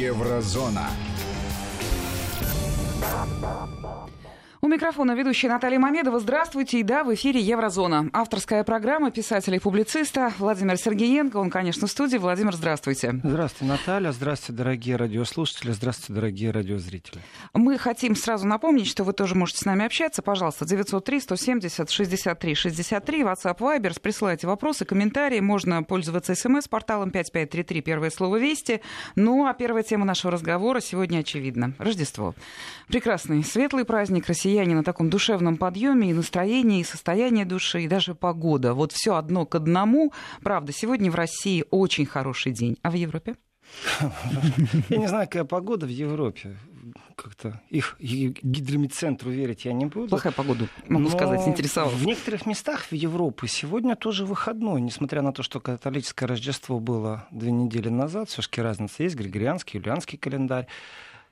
Еврозона. У микрофона ведущая Наталья Мамедова. Здравствуйте. И да, в эфире Еврозона. Авторская программа писателя и публициста Владимир Сергеенко. Он, конечно, в студии. Владимир, здравствуйте. Здравствуйте, Наталья. Здравствуйте, дорогие радиослушатели. Здравствуйте, дорогие радиозрители. Мы хотим сразу напомнить, что вы тоже можете с нами общаться. Пожалуйста, 903-170-63-63, WhatsApp, Viber. Присылайте вопросы, комментарии. Можно пользоваться смс-порталом 5533, первое слово «Вести». Ну, а первая тема нашего разговора сегодня очевидна. Рождество. Прекрасный, светлый праздник. Россия россияне на таком душевном подъеме и настроении, и состояние души, и даже погода. Вот все одно к одному. Правда, сегодня в России очень хороший день. А в Европе? Я не знаю, какая погода в Европе. Как-то их гидромедцентру верить я не буду. Плохая погода, могу Но сказать, интересовала. В некоторых местах в Европе сегодня тоже выходной, несмотря на то, что католическое Рождество было две недели назад, все-таки разница есть, григорианский, юлианский календарь.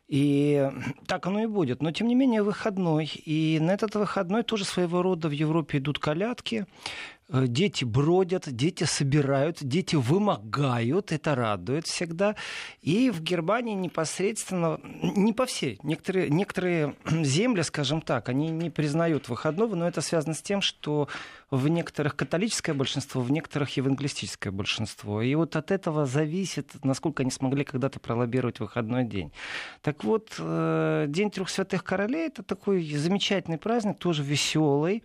И так оно и будет. Но, тем не менее, выходной. И на этот выходной тоже своего рода в Европе идут колядки. Э, дети бродят, дети собирают, дети вымогают, это радует всегда. И в Германии непосредственно, не по всей, некоторые, некоторые земли, скажем так, они не признают выходного, но это связано с тем, что в некоторых католическое большинство, в некоторых евангелистическое большинство. И вот от этого зависит, насколько они смогли когда-то пролоббировать выходной день. Так вот, э, День трех святых королей это такой замечательный праздник, тоже веселый.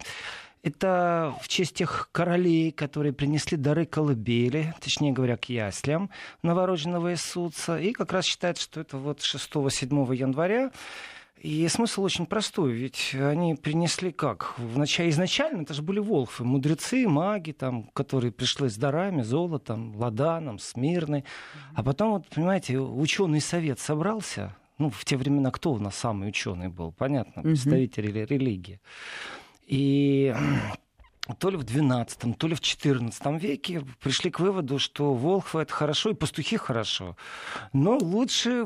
Это в честь тех королей, которые принесли дары колыбели, точнее говоря, к яслям новорожденного Иисуса. И как раз считается, что это вот 6-7 января. И смысл очень простой, ведь они принесли как? Вначале, изначально это же были волхвы, мудрецы, маги, там, которые пришли с дарами, золотом, ладаном, смирной. А потом, вот, понимаете, ученый совет собрался, ну, в те времена кто у нас самый ученый был? Понятно, представители mm-hmm. религии. И то ли в XII, то ли в XIV веке пришли к выводу, что волхвы это хорошо и пастухи хорошо. Но лучше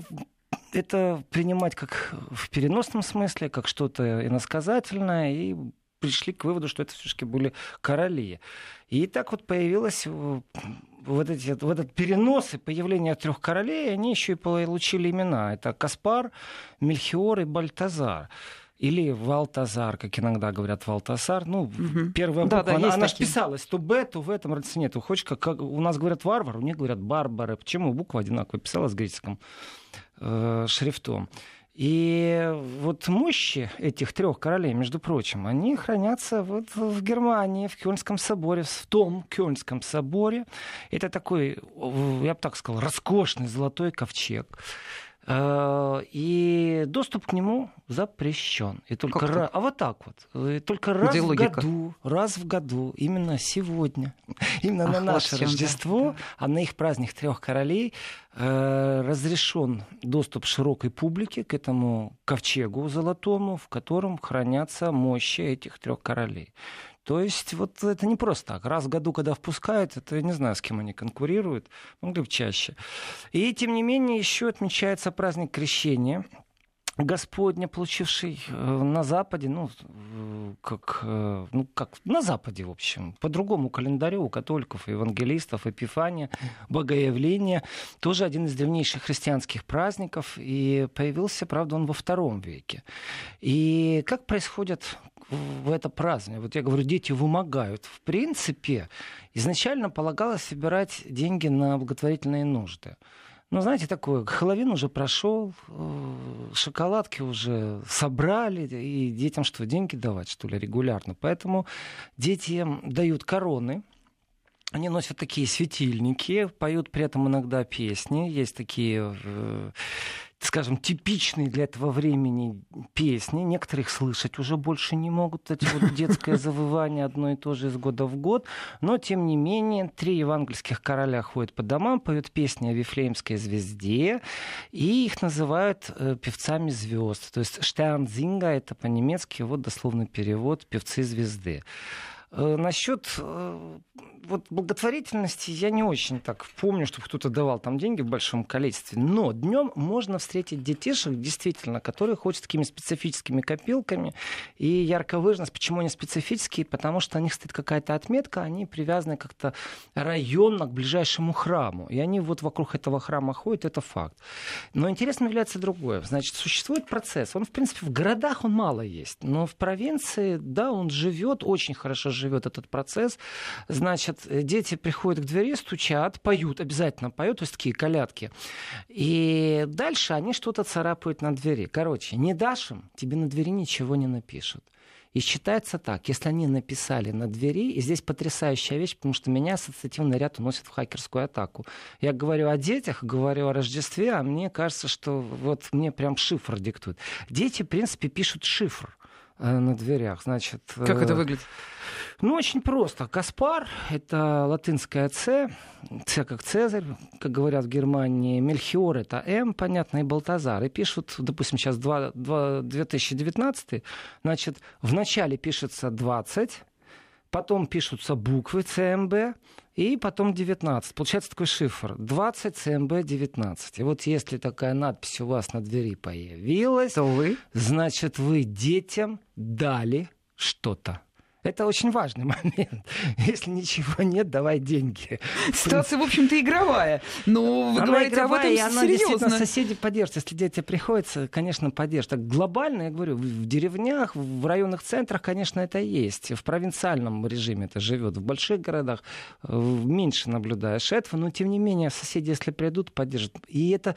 это принимать как в переносном смысле, как что-то иносказательное, и пришли к выводу, что это все-таки были короли. И так вот появилось вот, эти, вот этот перенос и появление трех королей, они еще и получили имена. Это Каспар, Мельхиор и Бальтазар или Валтазар, как иногда говорят Валтасар. Ну, угу. первая буква, да, да, она, она же писалась то Б, то в этом разницы нет. Хочешь, как, как у нас говорят варвар, у них говорят барбары. Почему буква одинаковая писалась греческим э, шрифтом? И вот мощи этих трех королей, между прочим, они хранятся вот в Германии, в Кёльнском соборе, в том Кёльнском соборе. Это такой, я бы так сказал, роскошный золотой ковчег и доступ к нему запрещен. И только раз, а вот так вот. И только раз Где в логика? году, раз в году, именно сегодня, именно Ах, на наше вот Рождество, да. а на их праздник трех королей э, разрешен доступ широкой публике к этому ковчегу золотому, в котором хранятся мощи этих трех королей. То есть вот это не просто так. Раз в году, когда впускают, это я не знаю, с кем они конкурируют, могли бы чаще. И тем не менее еще отмечается праздник Крещения. Господня, получивший э, на Западе, ну, как, э, ну, как на Западе, в общем, по другому календарю у католиков, евангелистов, Эпифания, Богоявление, тоже один из древнейших христианских праздников, и появился, правда, он во втором веке. И как происходит в это празднование. Вот я говорю, дети вымогают. В принципе, изначально полагалось собирать деньги на благотворительные нужды. Ну, знаете, такое, Хэллоуин уже прошел, э, шоколадки уже собрали, и детям что, деньги давать, что ли, регулярно? Поэтому детям дают короны, они носят такие светильники, поют при этом иногда песни. Есть такие э, скажем, типичные для этого времени песни. Некоторых слышать уже больше не могут. Эти вот детское завывание одно и то же из года в год. Но, тем не менее, три евангельских короля ходят по домам, поют песни о Вифлеемской звезде, и их называют э, певцами звезд. То есть Штернзинга — это по-немецки вот дословный перевод «певцы звезды». Э, насчет э, вот благотворительности я не очень так помню, чтобы кто-то давал там деньги в большом количестве. Но днем можно встретить детишек, действительно, которые ходят такими специфическими копилками. И ярко выражено, почему они специфические, потому что у них стоит какая-то отметка, они привязаны как-то районно к ближайшему храму. И они вот вокруг этого храма ходят, это факт. Но интересно является другое. Значит, существует процесс. Он, в принципе, в городах он мало есть. Но в провинции, да, он живет, очень хорошо живет этот процесс. Значит, дети приходят к двери, стучат, поют, обязательно поют, то есть такие колядки. И дальше они что-то царапают на двери. Короче, не дашь им, тебе на двери ничего не напишут. И считается так, если они написали на двери, и здесь потрясающая вещь, потому что меня ассоциативный ряд уносит в хакерскую атаку. Я говорю о детях, говорю о Рождестве, а мне кажется, что вот мне прям шифр диктует. Дети, в принципе, пишут шифр на дверях. Значит, как это э, выглядит? Ну, очень просто. Каспар — это латинское «Ц», «Ц» как Цезарь, как говорят в Германии. Мельхиор — это «М», понятно, и Балтазар. И пишут, допустим, сейчас 2, 2, 2019, значит, в начале пишется 20, потом пишутся буквы ЦМБ, и потом 19. Получается такой шифр. 20 ЦМБ 19. И вот если такая надпись у вас на двери появилась, то вы, значит, вы детям дали что-то. Это очень важный момент. Если ничего нет, давай деньги. Ситуация, в общем-то, игровая. Но вы она говорите игровая, об этом и она серьезно. действительно соседи поддержат. Если дети приходится, конечно, поддержат. Так глобально, я говорю, в деревнях, в районных центрах, конечно, это есть. В провинциальном режиме это живет. В больших городах э, меньше наблюдаешь этого, но тем не менее соседи, если придут, поддержат. И это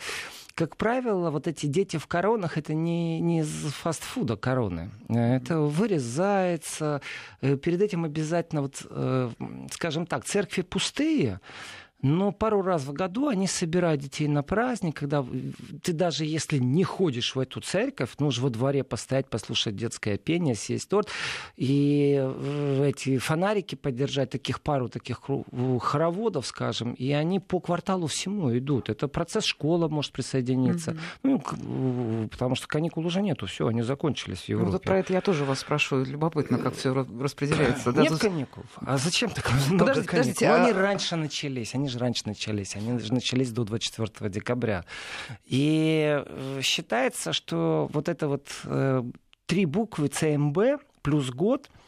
как правило, вот эти дети в коронах, это не, не из фастфуда короны. Это вырезается. Э, перед этим обязательно, вот, э, скажем так, церкви пустые, но пару раз в году они собирают детей на праздник, когда ты даже если не ходишь в эту церковь, нужно во дворе постоять, послушать детское пение, съесть торт, и эти фонарики поддержать, таких пару таких хороводов, скажем, и они по кварталу всему идут. Это процесс, школа может присоединиться. Mm-hmm. Ну, потому что каникул уже нету, все, они закончились в Европе. Ну, вот про это я тоже вас спрошу. Любопытно, как все распределяется. Нет каникул. А зачем так много каникул? Подождите, а... Они раньше начались, они же раньше начались. Они же начались до 24 декабря. И э, считается, что вот это вот э, три буквы ЦМБ плюс год —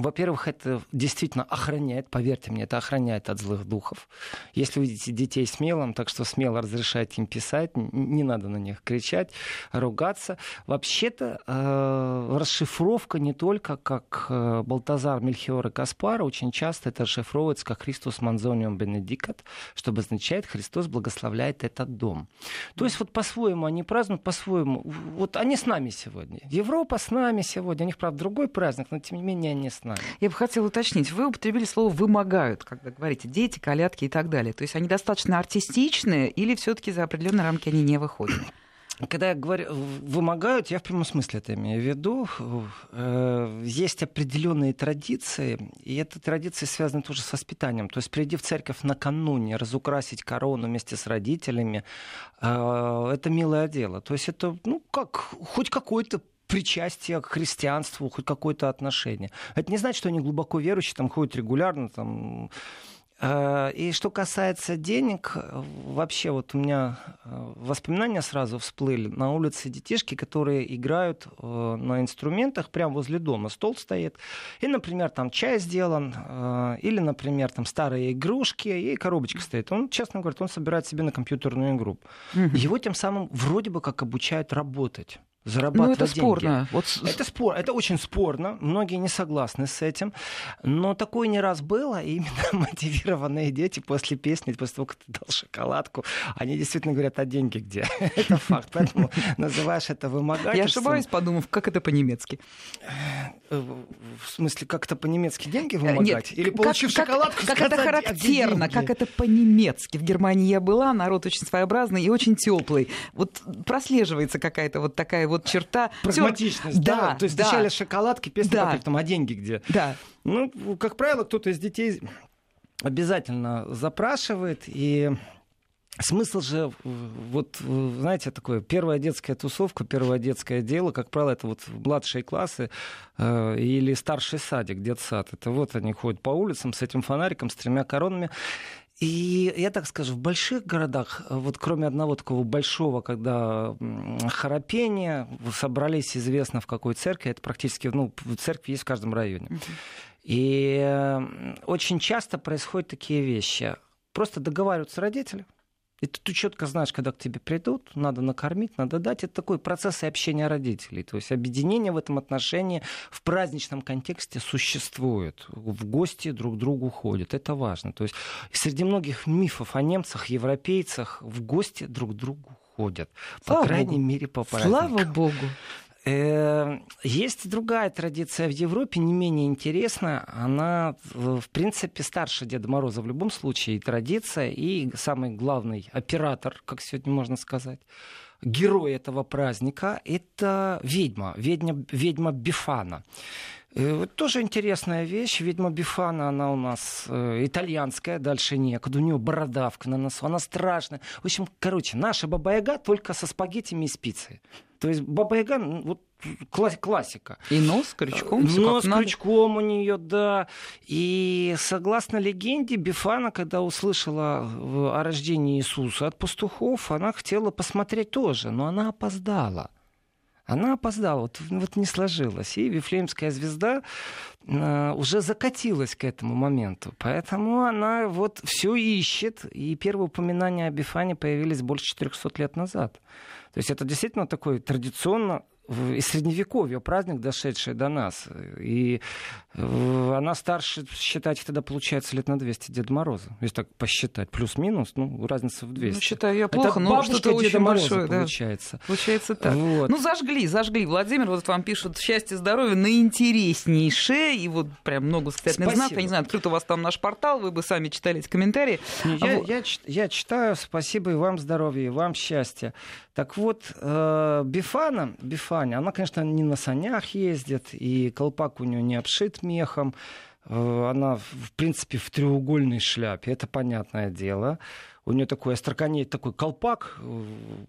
во-первых, это действительно охраняет, поверьте мне, это охраняет от злых духов. Если видите детей смелым, так что смело разрешайте им писать, не надо на них кричать, ругаться. Вообще-то э, расшифровка не только как э, Балтазар, Мельхиор и Каспар, очень часто это расшифровывается как Христос Манзониум Бенедикат, что обозначает Христос благословляет этот дом. То есть вот по-своему они празднуют, по-своему. Вот они с нами сегодня. Европа с нами сегодня. У них, правда, другой праздник, но тем не менее они с нами нами. Я бы хотела уточнить. Вы употребили слово «вымогают», когда говорите «дети», «колядки» и так далее. То есть они достаточно артистичные или все таки за определенные рамки они не выходят? Когда я говорю вымогают, я в прямом смысле это имею в виду. Э, есть определенные традиции, и эти традиции связаны тоже с воспитанием. То есть приди в церковь накануне, разукрасить корону вместе с родителями, э, это милое дело. То есть это, ну, как, хоть какой-то причастие к христианству, хоть какое-то отношение. Это не значит, что они глубоко верующие, там ходят регулярно, там, э, и что касается денег, вообще вот у меня э, воспоминания сразу всплыли. На улице детишки, которые играют э, на инструментах прямо возле дома. Стол стоит, и, например, там чай сделан, или, например, там старые игрушки, и коробочка стоит. Он, честно говоря, он собирает себе на компьютерную игру. Его тем самым вроде бы как обучают работать зарабатывать ну, это деньги. спорно. Вот... Это, спор, это очень спорно, многие не согласны с этим, но такое не раз было, и именно мотивированные дети после песни, после того, как ты дал шоколадку, они действительно говорят, а деньги где? это факт, поэтому называешь это вымогательством. Я ошибаюсь, подумав, как это по-немецки? Э, в смысле, как это по-немецки деньги вымогать? Нет, Или получив как, шоколадку, Как, сказать, это характерно, как это по-немецки. В Германии я была, народ очень своеобразный и очень теплый. Вот прослеживается какая-то вот такая вот черта. Прагматичность, да. да. То есть да. вначале шоколадки, песня да. потом, а деньги где? Да. Ну, как правило, кто-то из детей обязательно запрашивает, и Смысл же, вот, знаете, такое, первая детская тусовка, первое детское дело, как правило, это вот младшие классы э, или старший садик, детсад. Это вот они ходят по улицам с этим фонариком, с тремя коронами. И я так скажу, в больших городах, вот кроме одного такого большого, когда храпение, собрались известно в какой церкви, это практически, ну, церкви есть в каждом районе. И очень часто происходят такие вещи. Просто договариваются родители, ты, ты четко знаешь, когда к тебе придут, надо накормить, надо дать. Это такой процесс общения родителей. То есть объединение в этом отношении в праздничном контексте существует. В гости друг к другу ходят. Это важно. То есть среди многих мифов о немцах, европейцах в гости друг к другу ходят. Слава по крайней Богу. мере, по праздникам. Слава Богу. Э, есть другая традиция в Европе, не менее интересная. Она, в принципе, старше Деда Мороза в любом случае. И традиция, и самый главный оператор, как сегодня можно сказать, герой этого праздника — это ведьма, ведьма, ведьма Бифана. Э, вот тоже интересная вещь. Ведьма Бифана, она у нас э, итальянская, дальше некуда. У нее бородавка на носу, она страшная. В общем, короче, наша Баба-Яга только со спагеттями и спицей. То есть Баба Яга, ну, вот классика. И нос крючком? Нос крючком у нее, да. И согласно легенде, Бифана, когда услышала о рождении Иисуса от пастухов, она хотела посмотреть тоже, но она опоздала. Она опоздала, вот, вот не сложилось. И Вифлеемская звезда э, уже закатилась к этому моменту. Поэтому она вот все ищет. И первые упоминания о Бифане появились больше 400 лет назад. То есть это действительно такой традиционно из средневековья праздник, дошедший до нас. И э, она старше, считать тогда получается лет на 200 Деда Мороза. Если так посчитать. Плюс-минус, ну, разница в 200. Ну, считаю я плохо, Это но что-то очень Деда большое. Да. Получается. Получается так. Вот. Ну, зажгли, зажгли. Владимир, вот вам пишут счастье, здоровье, наинтереснейшее. И вот прям много сказательных знаков. Я не знаю, открыт у вас там наш портал, вы бы сами читали эти комментарии. Не, а я, вот... я, я читаю, спасибо и вам здоровья, и вам счастья. Так вот, э, Бифана, Бифаня, она, конечно, не на санях ездит, и колпак у нее не обшит мехом. Э, она, в принципе, в треугольной шляпе, это понятное дело. У нее такой остроконей, такой колпак, э,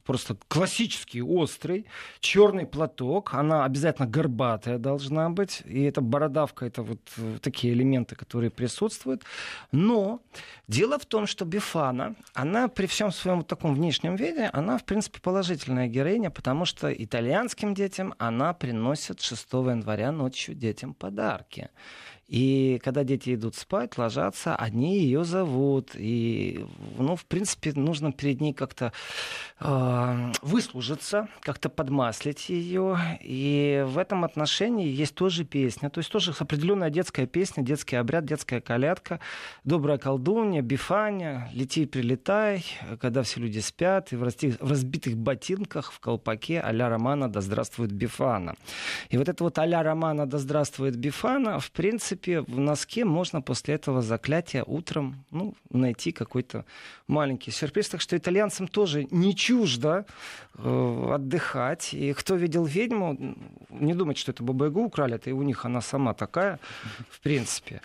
просто классический, острый, черный платок. Она обязательно горбатая должна быть. И эта бородавка, это вот э, такие элементы, которые присутствуют. Но дело в том, что Бифана, она при всем своем таком внешнем виде, она, в принципе, положительная героиня, потому что итальянским детям она приносит 6 января ночью детям подарки. И когда дети идут спать, ложатся, они ее зовут. И, ну, в принципе, нужно перед ней как-то э, выслужиться, как-то подмаслить ее. И в этом отношении есть тоже песня. То есть тоже определенная детская песня, детский обряд, детская колядка. Добрая колдунья, бифаня, лети, прилетай, когда все люди спят, и в, расти, в разбитых ботинках, в колпаке а-ля Романа «Да здравствует Бифана». И вот это вот а-ля Романа «Да здравствует Бифана», в принципе, принципе, в носке можно после этого заклятия утром ну, найти какой-то маленький сюрприз. Так что итальянцам тоже не чуждо э, отдыхать. И кто видел ведьму, не думать, что это Баба-Ягу украли, это и у них она сама такая, в принципе.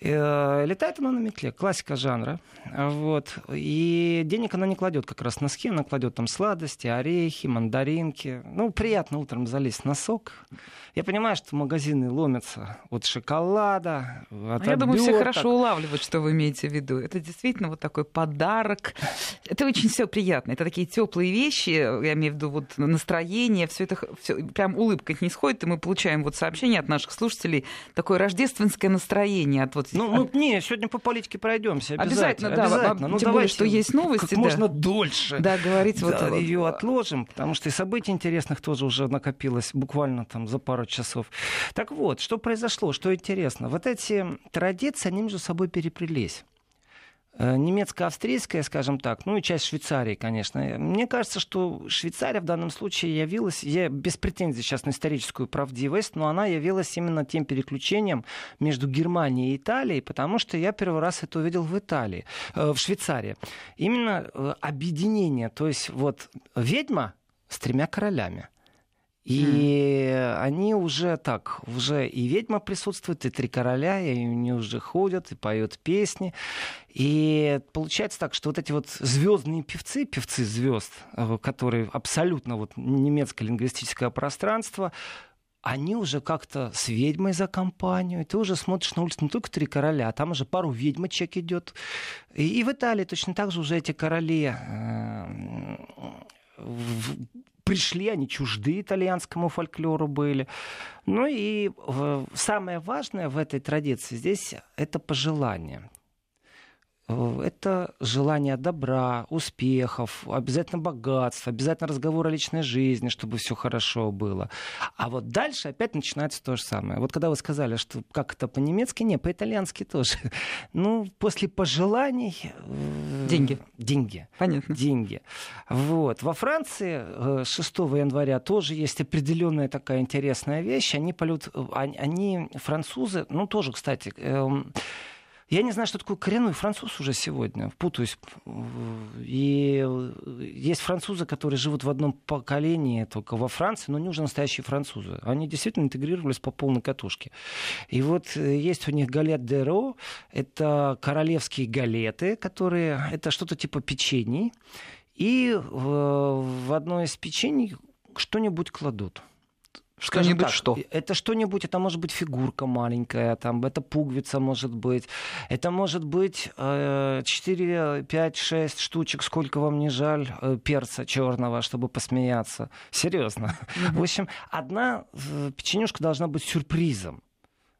Э, летает она на метле, классика жанра. Вот. И денег она не кладет как раз носки, она кладет там сладости, орехи, мандаринки. Ну, приятно утром залезть на сок. Я понимаю, что магазины ломятся от шоколада, от Я думаю, все хорошо улавливают, что вы имеете в виду. Это действительно вот такой подарок. Это очень все приятно. Это такие теплые вещи, я имею в виду вот настроение, все это все, прям улыбка не сходит, и мы получаем вот сообщение от наших слушателей, такое рождественское настроение от вот ну, мы, не, сегодня по политике пройдемся. Обязательно, обязательно. да. Обязательно. Ну, Тем более, что есть новости. Как да. можно дольше. Да, говорить да, вот ее отложим, потому что и событий интересных тоже уже накопилось буквально там за пару часов. Так вот, что произошло, что интересно. Вот эти традиции, они между собой переплелись. Э, немецко-австрийская, скажем так, ну и часть Швейцарии, конечно. Мне кажется, что Швейцария в данном случае явилась, я без претензий сейчас на историческую правдивость, но она явилась именно тем переключением между Германией и Италией, потому что я первый раз это увидел в Италии, э, в Швейцарии. Именно э, объединение, то есть вот ведьма с тремя королями. И mm. они уже так, уже и ведьма присутствует, и три короля, и они уже ходят, и поют песни. И получается так, что вот эти вот звездные певцы, певцы звезд, э, которые абсолютно вот немецкое лингвистическое пространство, они уже как-то с ведьмой за компанию. И ты уже смотришь на улицу не только три короля, а там уже пару ведьмочек идет. И, и в Италии точно так же уже эти короли э, пришли, они чужды итальянскому фольклору были. Ну и самое важное в этой традиции здесь это пожелание. Э, это желание добра, успехов, обязательно богатства, обязательно разговор о личной жизни, чтобы все хорошо было. А вот дальше опять начинается то же самое. Вот когда вы сказали, что как это по-немецки, не, по-итальянски тоже. Ну, после пожеланий... Э, деньги. Деньги. Понятно. Деньги. Вот. Во Франции 6 э, января тоже есть определенная такая интересная вещь. Они полют... Они, французы, ну, тоже, кстати, эм, я не знаю, что такое коренной француз уже сегодня. Путаюсь. И есть французы, которые живут в одном поколении только во Франции, но не уже настоящие французы. Они действительно интегрировались по полной катушке. И вот э, есть у них галет де ро. Это королевские галеты, которые... Это что-то типа печений. И в одно из печений что-нибудь кладут. Что-нибудь что? Это что-нибудь, это может быть фигурка маленькая, там, это пуговица может быть, это может быть э, 4, 5, 6 штучек, сколько вам не жаль, э, перца черного, чтобы посмеяться. Серьезно. Mm-hmm. В общем, одна э, печенюшка должна быть сюрпризом.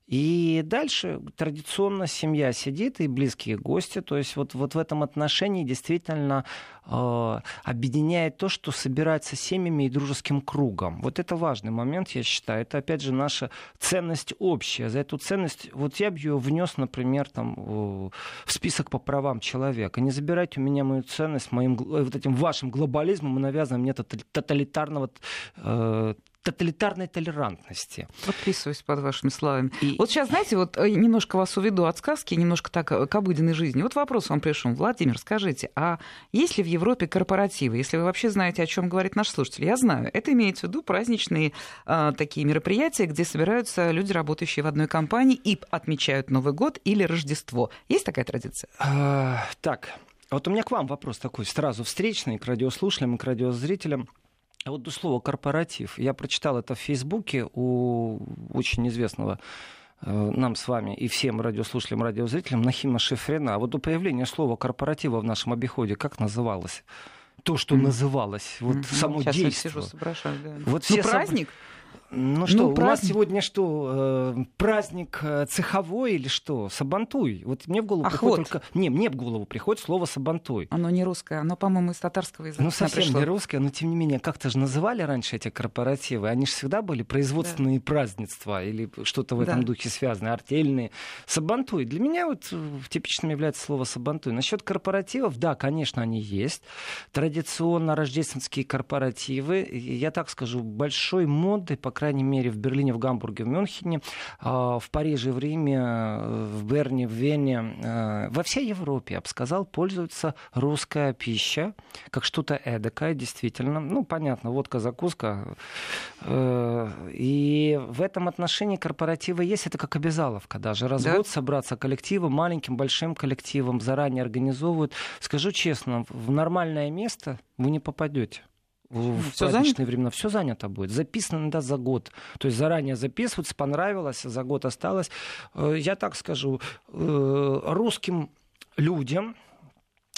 И дальше традиционно семья сидит и близкие гости. То есть вот, вот в этом отношении действительно э, объединяет то, что собирается семьями и дружеским кругом. Вот это важный момент, я считаю. Это, опять же, наша ценность общая. За эту ценность, вот я бы ее внес, например, там, в список по правам человека. Не забирайте у меня мою ценность моим вот этим вашим глобализмом и навязыванием мне тоталитарного э, тоталитарной толерантности. Подписываюсь под вашими словами. И... Вот сейчас, знаете, вот э, немножко вас уведу от сказки, немножко так э, к обыденной жизни. Вот вопрос вам пришел. Владимир, скажите, а есть ли в Европе корпоративы? Если вы вообще знаете, о чем говорит наш слушатель, я знаю. Это имеется в виду праздничные а, такие мероприятия, где собираются люди, работающие в одной компании, и отмечают Новый год или Рождество. Есть такая традиция? А, так, вот у меня к вам вопрос такой, сразу встречный, к радиослушателям и к радиозрителям. А вот до слова корпоратив. Я прочитал это в Фейсбуке у очень известного э, нам с вами и всем радиослушателям, радиозрителям Нахима Шефрена. А вот до появления слова корпоратива в нашем обиходе как называлось? То, что mm. называлось, вот mm-hmm. само Сейчас действие. Я сижу, да. Вот ну, все праздник? Соб... Ну что, ну, у нас сегодня что, э, праздник э, цеховой или что? Сабантуй. Вот мне в голову Ах, приходит вот. только... Не, мне в голову приходит слово сабантуй. Оно не русское, оно, по-моему, из татарского языка Ну, совсем пришло. не русское, но тем не менее, как-то же называли раньше эти корпоративы. Они же всегда были производственные да. празднества или что-то в этом да. духе связанное, артельные. Сабантуй. Для меня вот э, типичным является слово сабантуй. Насчет корпоративов, да, конечно, они есть. Традиционно рождественские корпоративы, я так скажу, большой моды, по крайней мере, в Берлине, в Гамбурге, в Мюнхене, а, в Париже, в Риме, в Берне, в Вене, а, во всей Европе, я бы сказал, пользуется русская пища, как что-то эдакое, действительно. Ну, понятно, водка, закуска. Э, и в этом отношении корпоративы есть, это как обязаловка даже. Раз да? собраться коллективом, маленьким, большим коллективом, заранее организовывают. Скажу честно, в нормальное место вы не попадете в все праздничные занято? времена. Все занято будет. Записано иногда за год. То есть заранее записывается, понравилось, за год осталось. Э, я так скажу, э, русским людям,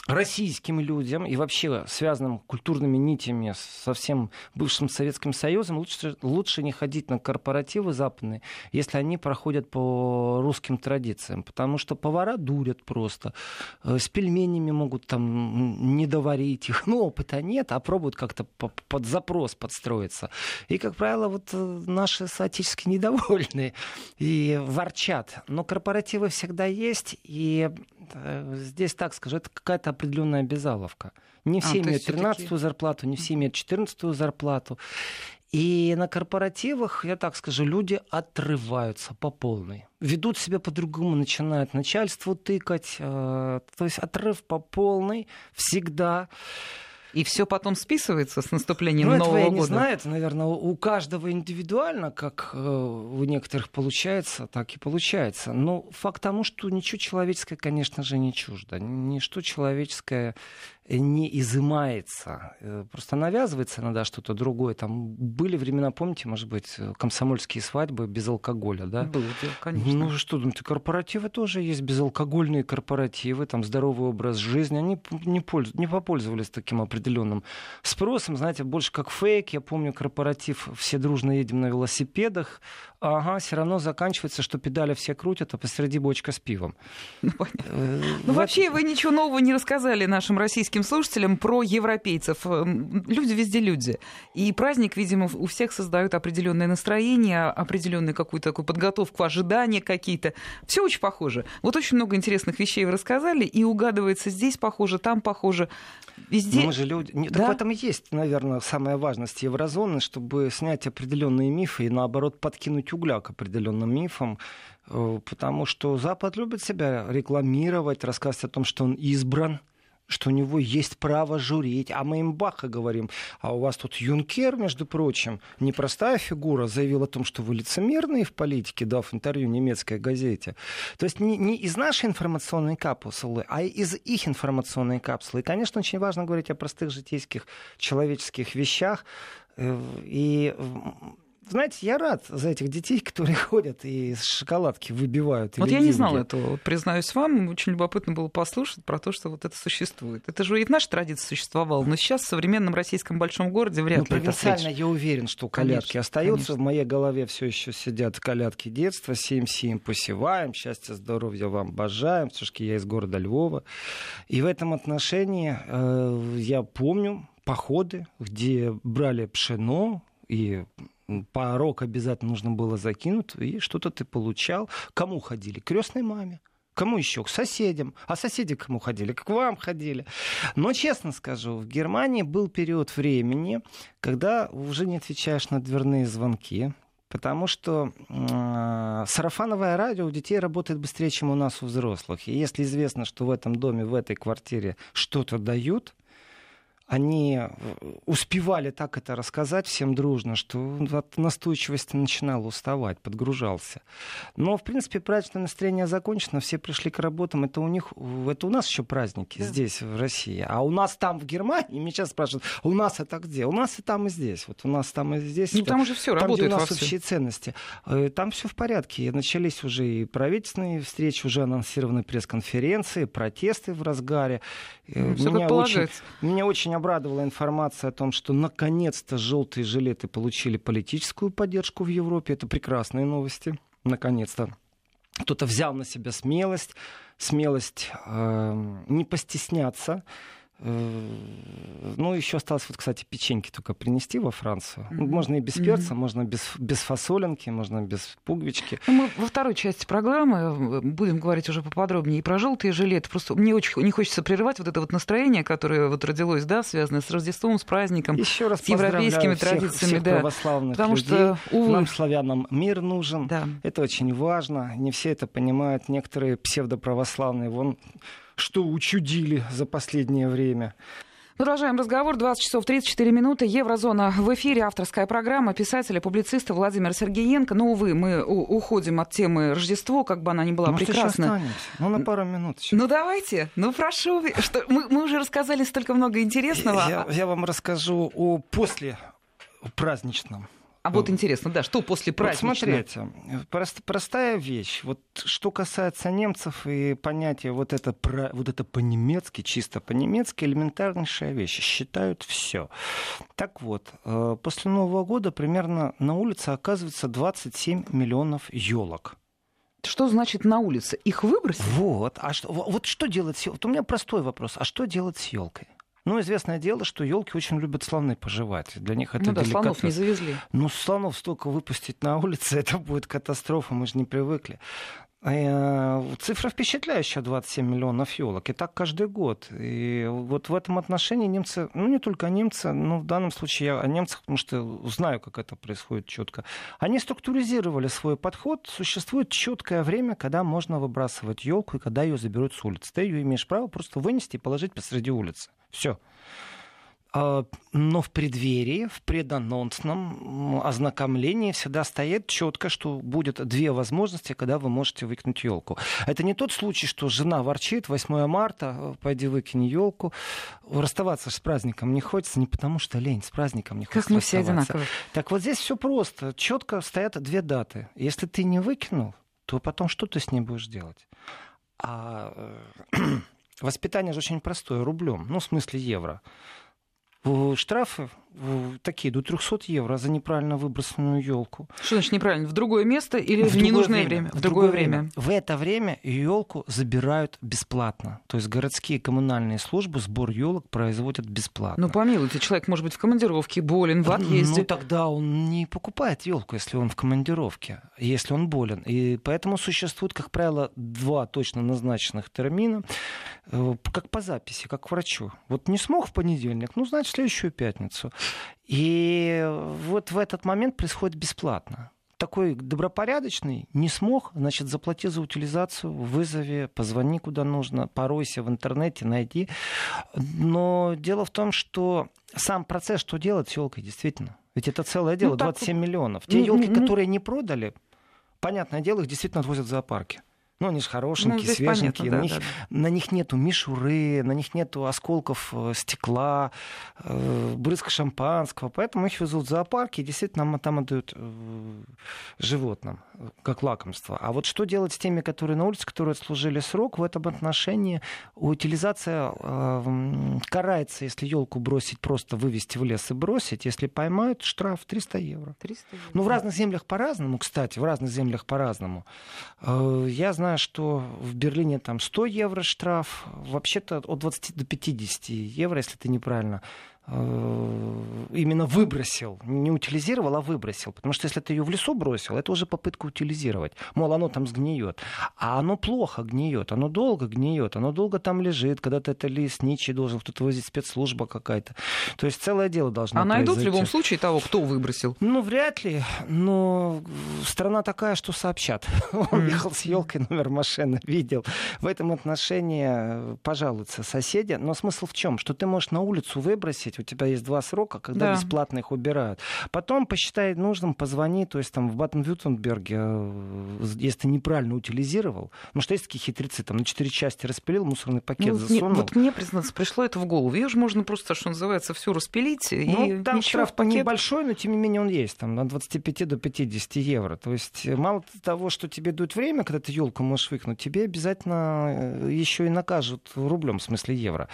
российским людям и вообще связанным культурными нитями со всем бывшим Советским Союзом лучше, лучше не ходить на корпоративы западные, если они проходят по русским традициям. Потому что повара дурят просто. Э, с пельменями могут там не доварить их. Ну, опыта нет, а пробуют как-то под запрос подстроиться. И, как правило, вот э, наши соотечественники недовольны и ворчат. Но корпоративы всегда есть, и Э, здесь так скажу, это какая-то определенная обязаловка. Не все а, имеют 13-ю зарплату, не все имеют 14-ю зарплату. И на корпоративах, я так скажу, люди отрываются по полной. Ведут себя по-другому, начинают начальству тыкать. Э, то есть отрыв по полной всегда. И все потом списывается с наступлением ну, Нового этого я года. не знаю, это, наверное, у каждого индивидуально, как э, у некоторых получается, так и получается. Но факт тому, что ничего человеческое, конечно же, не чуждо. Ничто человеческое не изымается. Э, просто навязывается иногда что-то другое. Там были времена, помните, может быть, комсомольские свадьбы без алкоголя, да? Было конечно. Ну что, думаете, корпоративы тоже есть, безалкогольные корпоративы, там здоровый образ жизни. Они не, польз... не попользовались таким определенным спросом, знаете, больше как фейк. Я помню корпоратив «Все дружно едем на велосипедах». Ага, все равно заканчивается, что педали все крутят, а посреди бочка с пивом. Ну, понятно. ну вообще вы ничего нового не рассказали нашим российским слушателям про европейцев. Эм, люди везде люди. И праздник, видимо, у всех создают определенное настроение, определенную какую-то такую подготовку, ожидания какие-то. Все очень похоже. Вот очень много интересных вещей вы рассказали, и угадывается здесь похоже, там похоже. Везде... Мы же люди... Да? Так в этом и есть, наверное, самая важность еврозоны, чтобы снять определенные мифы и, наоборот, подкинуть угля к определенным мифам, э, потому что Запад любит себя рекламировать, рассказывать о том, что он избран, что у него есть право журить. А мы им баха говорим. А у вас тут Юнкер, между прочим, непростая фигура, заявил о том, что вы лицемерные в политике, дав интервью немецкой газете. То есть не, не из нашей информационной капсулы, а из их информационной капсулы. И, конечно, очень важно говорить о простых житейских человеческих вещах. Э, и знаете, я рад за этих детей, которые ходят и с шоколадки выбивают. Вот я деньги. не знала этого. Вот, признаюсь вам, очень любопытно было послушать про то, что вот это существует. Это же и в нашей традиции существовало, но сейчас в современном российском большом городе вряд ну, ли провинциально я уверен, что колядки конечно, остаются. Конечно. В моей голове все еще сидят колядки детства. Сим-сим посеваем, счастья, здоровья вам бажаем. Все-таки я из города Львова. И в этом отношении э, я помню походы, где брали пшено и порог обязательно нужно было закинуть, и что-то ты получал. Кому ходили? Крестной маме. Кому еще? К соседям. А соседи к кому ходили? К вам ходили. Но, честно скажу, в Германии был период времени, когда уже не отвечаешь на дверные звонки, потому что э, сарафановое радио у детей работает быстрее, чем у нас у взрослых. И если известно, что в этом доме, в этой квартире что-то дают, они э, успевали так это рассказать всем дружно, что от настойчивости начинал уставать, подгружался. Но, в принципе, праздничное настроение закончено, все пришли к работам. Это у них, это у нас еще праздники да. здесь, в России. А у нас там, в Германии, меня сейчас спрашивают, у нас это где? У нас и там, и здесь. Вот у нас там и здесь. Ну, там уже все работает. Где у нас общие ценности. Э, там все в порядке. Начались уже и правительственные встречи, уже анонсированы пресс-конференции, протесты в разгаре. Ну, меня, очень, меня очень обрадовала информация о том, что наконец-то желтые жилеты получили политическую поддержку в Европе. Это прекрасные новости. Наконец-то кто-то взял на себя смелость, смелость э, не постесняться ну, еще осталось, вот, кстати, печеньки только принести во Францию. Mm-hmm. Можно и без перца, mm-hmm. можно без, без фасолинки, можно без пуговички. Ну, мы во второй части программы э, будем говорить уже поподробнее и про желтые жилеты. Просто мне очень не хочется прерывать вот это вот настроение, которое вот родилось, да, связанное с Рождеством, с праздником, еще раз с европейскими всех, традициями. Всех да. православных Потому людей. что, увы... Нам, славянам, мир нужен. Да. Это очень важно. Не все это понимают. Некоторые псевдоправославные, вон что учудили за последнее время. Продолжаем разговор. 20 часов 34 минуты. Еврозона в эфире. Авторская программа писателя, публициста Владимира Сергеенко. Но, увы, мы уходим от темы Рождество, как бы она ни была Может, прекрасна. Ну, на пару минут. Еще. Ну, давайте. Ну, прошу. Что... Мы, мы уже рассказали столько много интересного. Я, я вам расскажу о после праздничном. А вот интересно, да, что после праздника? Вот смотрите, прост, простая вещь. Вот что касается немцев и понятия вот это, про, вот это по-немецки, чисто по-немецки, элементарнейшая вещь. Считают все. Так вот, э, после Нового года примерно на улице оказывается 27 миллионов елок. Что значит на улице? Их выбросить? Вот. А что, вот что делать с Вот у меня простой вопрос. А что делать с елкой? Ну, известное дело, что елки очень любят слоны пожевать. Для них это ну да, слонов не завезли. Ну, слонов столько выпустить на улице, это будет катастрофа, мы же не привыкли. Э, цифра впечатляющая, 27 миллионов елок. И так каждый год. И вот в этом отношении немцы, ну не только немцы, но в данном случае я о немцах, потому что знаю, как это происходит четко. Они структуризировали свой подход. Существует четкое время, когда можно выбрасывать елку и когда ее заберут с улицы. Ты ее имеешь право просто вынести и положить посреди улицы. Все. А, но в преддверии, в преданонсном ознакомлении всегда стоит четко, что будет две возможности, когда вы можете выкинуть елку. Это не тот случай, что жена ворчит, 8 марта, пойди выкинь елку. Расставаться с праздником не хочется, не потому что лень, с праздником не хочется Как мы все одинаковые. Так вот здесь все просто. Четко стоят две даты. Если ты не выкинул, то потом что ты с ней будешь делать? А э, воспитание же очень простое, рублем, ну, в смысле евро. Штрафы такие до 300 евро за неправильно выбросенную елку. Что значит неправильно? В другое место или в, в ненужное время? время? В, в другое время. время. В это время елку забирают бесплатно. То есть городские коммунальные службы сбор елок производят бесплатно. Ну, помилуйте, человек может быть в командировке, болен, в отъезде. Ну, тогда он не покупает елку, если он в командировке, если он болен. И поэтому существует, как правило, два точно назначенных термина, э, как по записи, как к врачу. Вот не смог в понедельник, ну, значит, следующую пятницу. И вот в этот момент происходит бесплатно. Такой добропорядочный не смог, значит, заплати за утилизацию, вызови, позвони куда нужно, поройся в интернете, найди. Но дело в том, что сам процесс, что делать с елкой, действительно. Ведь это целое дело, ну, 27 так... миллионов. Те елки, которые не продали, понятное дело, их действительно отвозят в зоопарки. Ну, они же хорошенькие, ну, свеженькие. Понятно, на, них, да, да. на них нету мишуры, на них нету осколков э, стекла, э, брызг шампанского. Поэтому их везут в зоопарки и действительно там отдают э, животным, как лакомство. А вот что делать с теми, которые на улице, которые отслужили срок, в этом отношении утилизация э, карается, если елку бросить, просто вывести в лес и бросить. Если поймают, штраф 300 евро. 300 евро. Ну, в разных землях по-разному, кстати, в разных землях по-разному. Э, я знаю, знаю, что в Берлине там 100 евро штраф, вообще-то от 20 до 50 евро, если ты неправильно именно выбросил, не утилизировал, а выбросил. Потому что если ты ее в лесу бросил, это уже попытка утилизировать. Мол, оно там сгниет. А оно плохо гниет, оно долго гниет, оно долго там лежит. Когда-то это лес ничий должен кто-то возить, спецслужба какая-то. То есть целое дело должно А произойти. найдут в любом случае того, кто выбросил? Ну, вряд ли. Но страна такая, что сообщат. Он ехал с елкой, номер машины видел. В этом отношении э, пожалуются соседи. Но смысл в чем? Что ты можешь на улицу выбросить, у тебя есть два срока, когда да. бесплатно их убирают. Потом посчитай нужным, позвони, то есть там в Баттен-Вюртемберге, э, если ты неправильно утилизировал, ну что есть такие хитрецы, там на четыре части распилил, мусорный пакет ну, засунул. Не, вот мне, признаться, пришло это в голову. Ее же можно просто, что называется, все распилить. Ну, и там штраф пакет... небольшой, но тем не менее он есть, там от 25 до 50 евро. То есть э, мало того, что тебе дают время, когда ты елку можешь выкнуть, тебе обязательно э, еще и накажут рублем, в смысле евро.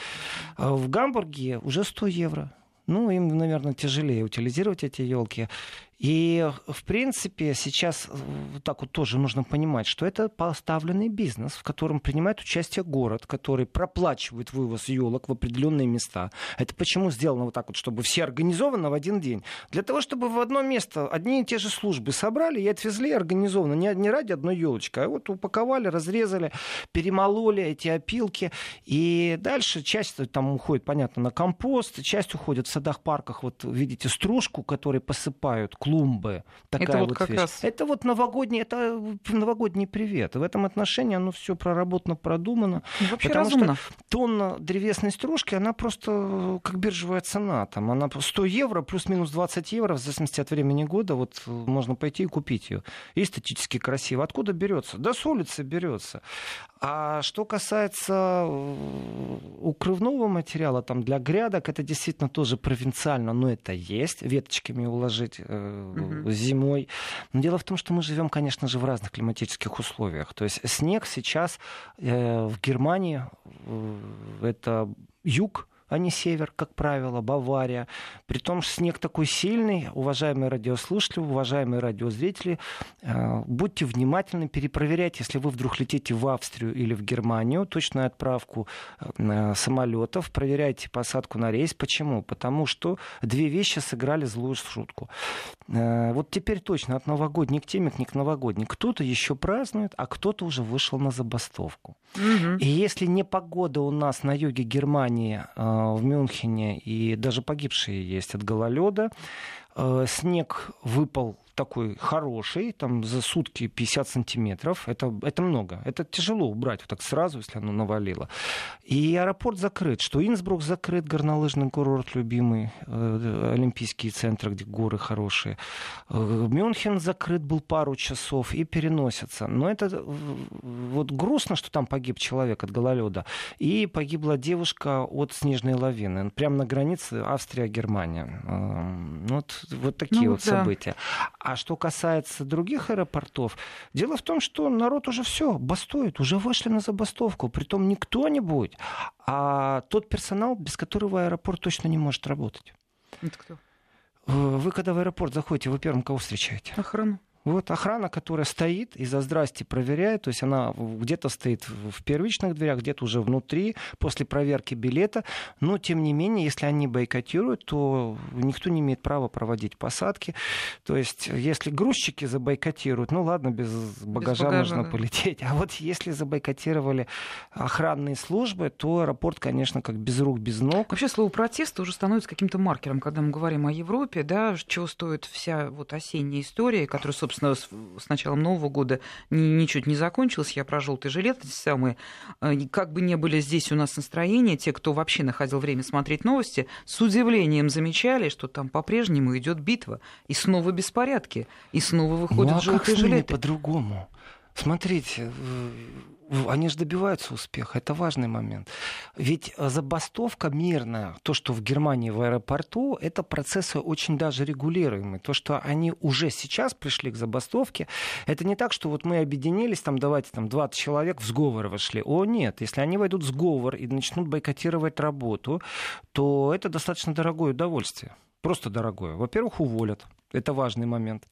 А в Гамбурге уже 100 евро евро. Ну, им, наверное, тяжелее утилизировать эти елки. И, в принципе, сейчас э, вот так вот тоже нужно понимать, что это поставленный бизнес, в котором принимает участие город, который проплачивает вывоз елок в определенные места. Это почему сделано вот так вот, чтобы все организовано в один день? Для того, чтобы в одно место одни и те же службы собрали и отвезли организованно, не, не ради одной елочки, а вот упаковали, разрезали, перемололи эти опилки. И дальше часть там уходит, понятно, на компост, часть уходит в садах, парках. Вот видите стружку, которой посыпают клуб клумбы. Такая это вот, вот как вещь. раз... Это вот новогодний, это новогодний привет. В этом отношении оно все проработано, продумано. Ну, вообще потому разумно. что тонна древесной стружки, она просто как биржевая цена. Там она 100 евро плюс-минус 20 евро, в зависимости от времени года, вот можно пойти и купить ее. эстетически красиво. Откуда берется? Да с улицы берется. А что касается э, укрывного материала там для грядок, это действительно тоже провинциально, но это есть. Веточками уложить э, угу. зимой. Но дело в том, что мы живем, конечно же, в разных климатических условиях. То есть снег сейчас э, в Германии э, это юг, а не север, как правило, Бавария. При том, что снег такой сильный, уважаемые радиослушатели, уважаемые радиозрители, э, будьте внимательны, перепроверяйте, если вы вдруг летите в Австрию или в Германию, точную отправку э, самолетов, проверяйте посадку на рейс. Почему? Потому что две вещи сыграли злую шутку. Э, вот теперь точно от новогодних темик не к новогодним. Кто-то еще празднует, а кто-то уже вышел на забастовку. Угу. И если не погода у нас на юге Германии в Мюнхене, и даже погибшие есть от гололеда. Э, снег выпал такой хороший, там за сутки 50 сантиметров. Это, это много. Это тяжело убрать вот так сразу, если оно навалило. И аэропорт закрыт. Что Инсбрук закрыт, горнолыжный курорт любимый, э, олимпийские центры, где горы хорошие. Э, Мюнхен закрыт был пару часов и переносится. Но это э, вот грустно, что там погиб человек от гололеда. И погибла девушка от снежной лавины. Прямо на границе Австрия-Германия. Э, вот, вот такие ну, вот да. события. А что касается других аэропортов, дело в том, что народ уже все, бастует, уже вышли на забастовку. Притом не кто-нибудь, а тот персонал, без которого аэропорт точно не может работать. Это кто? Вы когда в аэропорт заходите, вы первым кого встречаете? Охрану. Вот охрана, которая стоит и за здрасте проверяет, то есть она где-то стоит в первичных дверях, где-то уже внутри, после проверки билета, но тем не менее, если они бойкотируют, то никто не имеет права проводить посадки. То есть если грузчики забойкотируют, ну ладно, без багажа, без багажа можно да. полететь. А вот если забойкотировали охранные службы, то аэропорт, конечно, как без рук, без ног. Вообще слово протест уже становится каким-то маркером, когда мы говорим о Европе, да, чего стоит вся вот осенняя история, которая, собственно, собственно, с, с началом Нового года ничуть не закончилось. Я про желтый жилет, эти самые. Э, как бы не были здесь у нас настроения, те, кто вообще находил время смотреть новости, с удивлением замечали, что там по-прежнему идет битва. И снова беспорядки. И снова выходят ну, а желтые как жилеты. по-другому? Смотрите, они же добиваются успеха, это важный момент. Ведь забастовка мирная, то, что в Германии в аэропорту, это процессы очень даже регулируемые. То, что они уже сейчас пришли к забастовке, это не так, что вот мы объединились, там давайте там 20 человек в сговор вошли. О, нет, если они войдут в сговор и начнут бойкотировать работу, то это достаточно дорогое удовольствие. Просто дорогое. Во-первых, уволят. Это важный момент.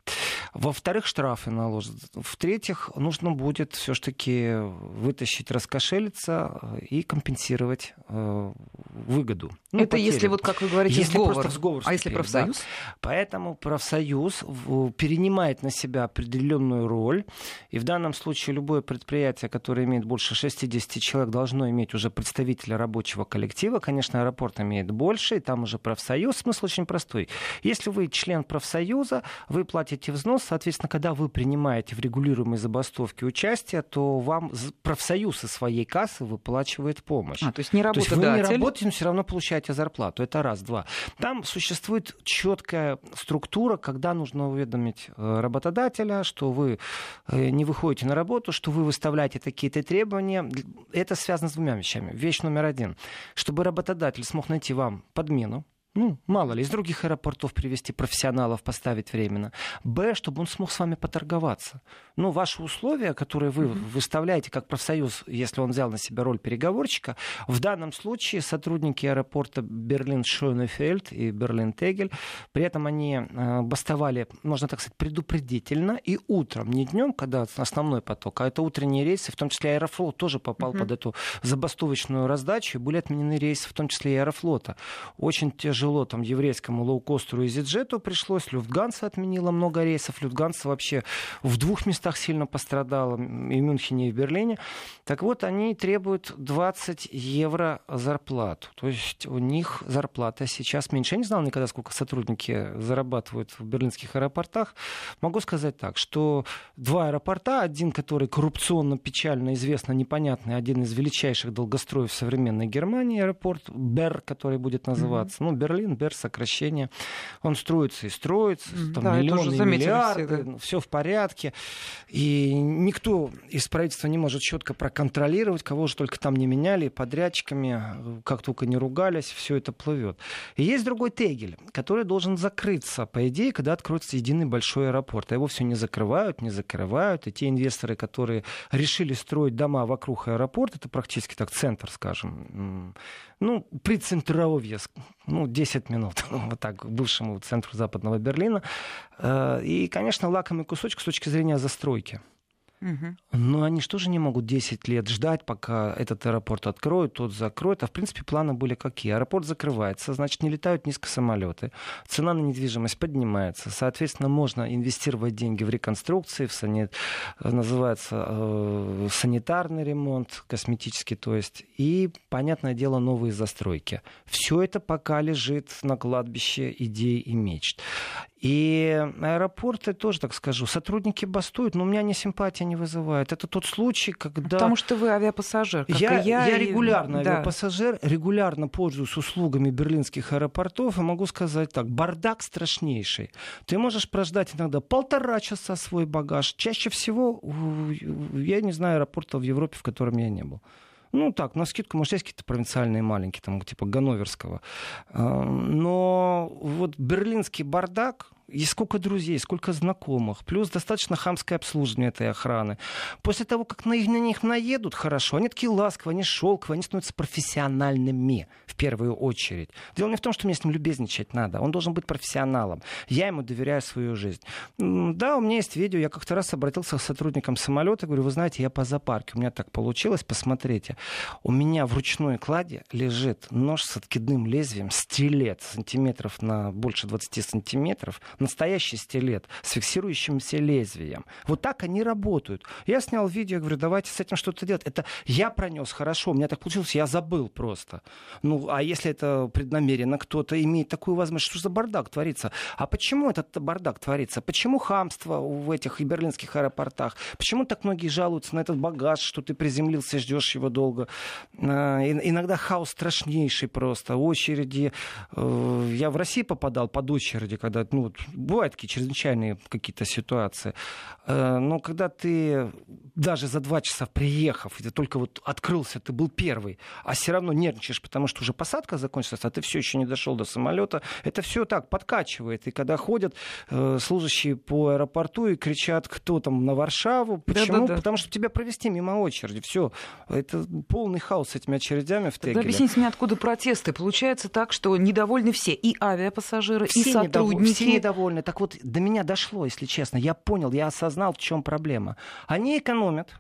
Во-вторых, штрафы наложат. В-третьих, нужно будет все-таки вытащить, раскошелиться и компенсировать э, выгоду. Ну, Это потери. если, вот как вы говорите, если сговор. Просто сговор а если профсоюз? Да? Поэтому профсоюз перенимает на себя определенную роль. И в данном случае любое предприятие, которое имеет больше 60 человек, должно иметь уже представителя рабочего коллектива. Конечно, аэропорт имеет больше, и там уже профсоюз. Смысл очень простой. Если вы член профсоюза, вы платите взнос, соответственно, когда вы принимаете в регулируемой забастовке участие, то вам профсоюз из своей кассы выплачивает помощь. А, то есть не работаете, вы не работаете, но все равно получаете зарплату. Это раз. Два. Там существует четкая структура, когда нужно уведомить э, работодателя, что вы э, не выходите на работу, что вы выставляете такие-то требования. Это связано с двумя вещами. Вещь номер один. Чтобы работодатель смог найти вам подмену, ну, мало ли, из других аэропортов привести профессионалов, поставить временно. Б, чтобы он смог с вами поторговаться. Ну, ваши условия, которые вы mm-hmm. выставляете как профсоюз, если он взял на себя роль переговорщика, в данном случае сотрудники аэропорта Берлин-Шонефельд и Берлин-Тегель, при этом они э, бастовали, можно так сказать, предупредительно и утром, не днем, когда основной поток, а это утренние рейсы, в том числе Аэрофлот тоже попал mm-hmm. под эту забастовочную раздачу, и были отменены рейсы, в том числе и Аэрофлота. Очень тяжело тяжело там еврейскому лоукостеру EasyJet пришлось. Люфтганса отменила много рейсов. Люфтганса вообще в двух местах сильно пострадала, и в Мюнхене, и в Берлине. Так вот, они требуют 20 евро зарплату. То есть у них зарплата сейчас меньше. Я не знал никогда, сколько сотрудники зарабатывают в берлинских аэропортах. Могу сказать так, что два аэропорта, один, который коррупционно, печально, известно, непонятный, один из величайших долгостроев современной Германии, аэропорт Бер, который будет называться. Mm-hmm. Ну, Берлин, Бер, сокращение. Он строится и строится, там да, миллионы и миллиарды, все, да. все в порядке. И никто из правительства не может четко проконтролировать, кого же только там не меняли, подрядчиками, как только не ругались, все это плывет. И есть другой Тегель, который должен закрыться, по идее, когда откроется единый большой аэропорт. А его все не закрывают, не закрывают. И те инвесторы, которые решили строить дома вокруг аэропорта, это практически так центр, скажем, ну, при Центровье, ну, 10 минут, вот так, к бывшему центру Западного Берлина. Э, и, конечно, лакомый кусочек с точки зрения застройки. Но они что же не могут 10 лет ждать, пока этот аэропорт откроют, тот закроют. А в принципе планы были какие? Аэропорт закрывается, значит, не летают низко самолеты, цена на недвижимость поднимается. Соответственно, можно инвестировать деньги в реконструкции, в сани... называется э, санитарный ремонт, косметический, то есть, и, понятное дело, новые застройки. Все это пока лежит на кладбище идей и мечт. И аэропорты тоже, так скажу, сотрудники бастуют, но у меня не симпатия не вызывает. Это тот случай, когда... Потому что вы авиапассажир, как я, и я. Я и... регулярно да. авиапассажир, регулярно пользуюсь услугами берлинских аэропортов, и могу сказать так, бардак страшнейший. Ты можешь прождать иногда полтора часа свой багаж. Чаще всего, я не знаю аэропорта в Европе, в котором я не был. Ну, так, на скидку, может, есть какие-то провинциальные маленькие, там, типа Ганноверского. Но вот берлинский бардак, и сколько друзей, сколько знакомых, плюс достаточно хамское обслуживание этой охраны. После того, как на, на них наедут хорошо, они такие ласковые, они шелковые, они становятся профессиональными в первую очередь. Дело не в том, что мне с ним любезничать надо, он должен быть профессионалом. Я ему доверяю свою жизнь. Да, у меня есть видео, я как-то раз обратился к сотрудникам самолета, говорю, вы знаете, я по зоопарке, у меня так получилось, посмотрите. У меня в ручной кладе лежит нож с откидным лезвием, стилет сантиметров на больше 20 сантиметров, настоящий стилет с фиксирующимся лезвием. Вот так они работают. Я снял видео, говорю, давайте с этим что-то делать. Это я пронес хорошо, у меня так получилось, я забыл просто. Ну, а если это преднамеренно кто-то имеет такую возможность, что за бардак творится? А почему этот бардак творится? Почему хамство в этих и берлинских аэропортах? Почему так многие жалуются на этот багаж, что ты приземлился, ждешь его долго? А, иногда хаос страшнейший просто. Очереди. Э, я в России попадал под очереди, когда ну, бывают такие чрезвычайные какие-то ситуации. Э, но когда ты даже за два часа приехав, и ты только вот открылся, ты был первый, а все равно нервничаешь, потому что уже посадка закончилась, а ты все еще не дошел до самолета, это все так подкачивает. И когда ходят э, служащие по аэропорту и кричат, кто там на Варшаву, почему? Да-да-да. Потому что тебя провести мимо очереди. Все. Это полный хаос с этими очередями в Тегеле. Да объясните мне, откуда протесты. Получается так, что недовольны все, и авиапассажиры, все и сотрудники. все недовольны довольны. Так вот, до меня дошло, если честно. Я понял, я осознал, в чем проблема. Они экономят